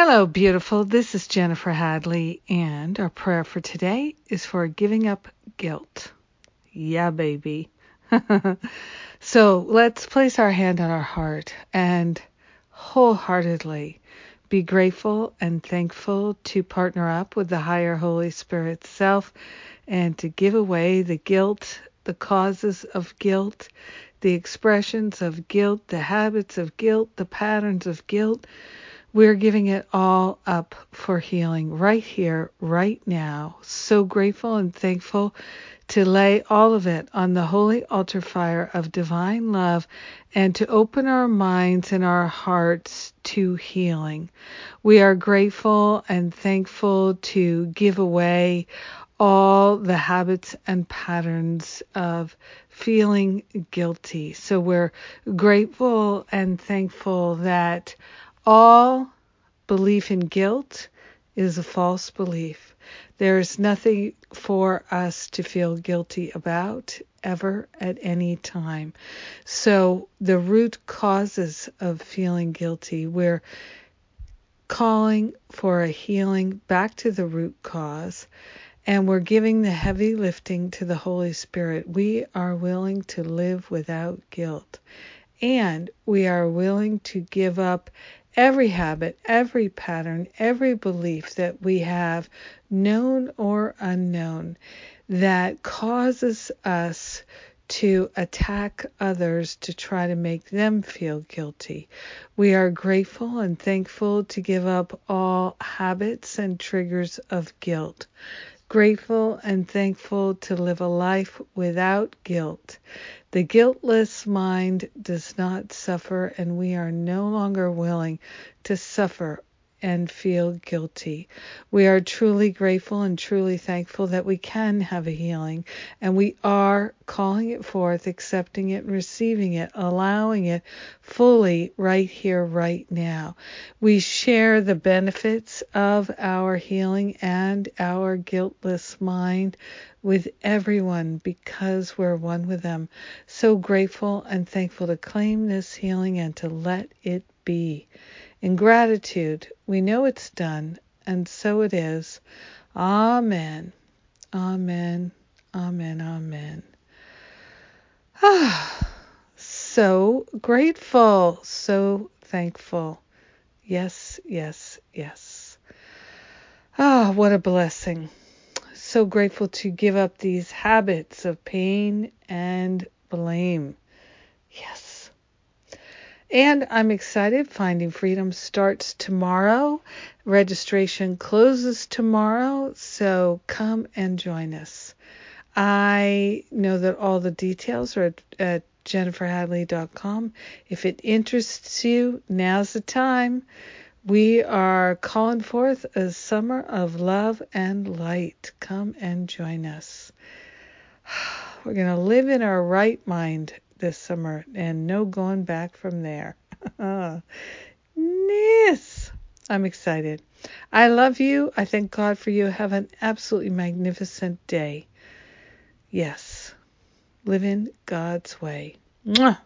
Hello, beautiful. This is Jennifer Hadley, and our prayer for today is for giving up guilt. Yeah, baby. so let's place our hand on our heart and wholeheartedly be grateful and thankful to partner up with the higher Holy Spirit self and to give away the guilt, the causes of guilt, the expressions of guilt, the habits of guilt, the patterns of guilt we're giving it all up for healing right here, right now. So grateful and thankful to lay all of it on the holy altar fire of divine love and to open our minds and our hearts to healing. We are grateful and thankful to give away all the habits and patterns of feeling guilty. So we're grateful and thankful that all belief in guilt is a false belief. There is nothing for us to feel guilty about ever at any time. So, the root causes of feeling guilty, we're calling for a healing back to the root cause, and we're giving the heavy lifting to the Holy Spirit. We are willing to live without guilt, and we are willing to give up every habit, every pattern, every belief that we have, known or unknown, that causes us to attack others to try to make them feel guilty. We are grateful and thankful to give up all habits and triggers of guilt. Grateful and thankful to live a life without guilt. The guiltless mind does not suffer, and we are no longer willing to suffer and feel guilty. We are truly grateful and truly thankful that we can have a healing, and we are calling it forth, accepting it, receiving it, allowing it fully right here, right now. We share the benefits of our healing and our guiltless mind with everyone because we're one with them. So grateful and thankful to claim this healing and to let it be. In gratitude, we know it's done, and so it is. Amen. Amen. Amen. Amen. Ah, so grateful, so thankful. Yes, yes, yes. Ah, what a blessing. So grateful to give up these habits of pain and blame. And I'm excited. Finding Freedom starts tomorrow. Registration closes tomorrow, so come and join us. I know that all the details are at, at jenniferhadley.com. If it interests you, now's the time. We are calling forth a summer of love and light. Come and join us. We're going to live in our right mind this summer and no going back from there. yes. I'm excited. I love you. I thank God for you. Have an absolutely magnificent day. Yes. Live in God's way. Mwah.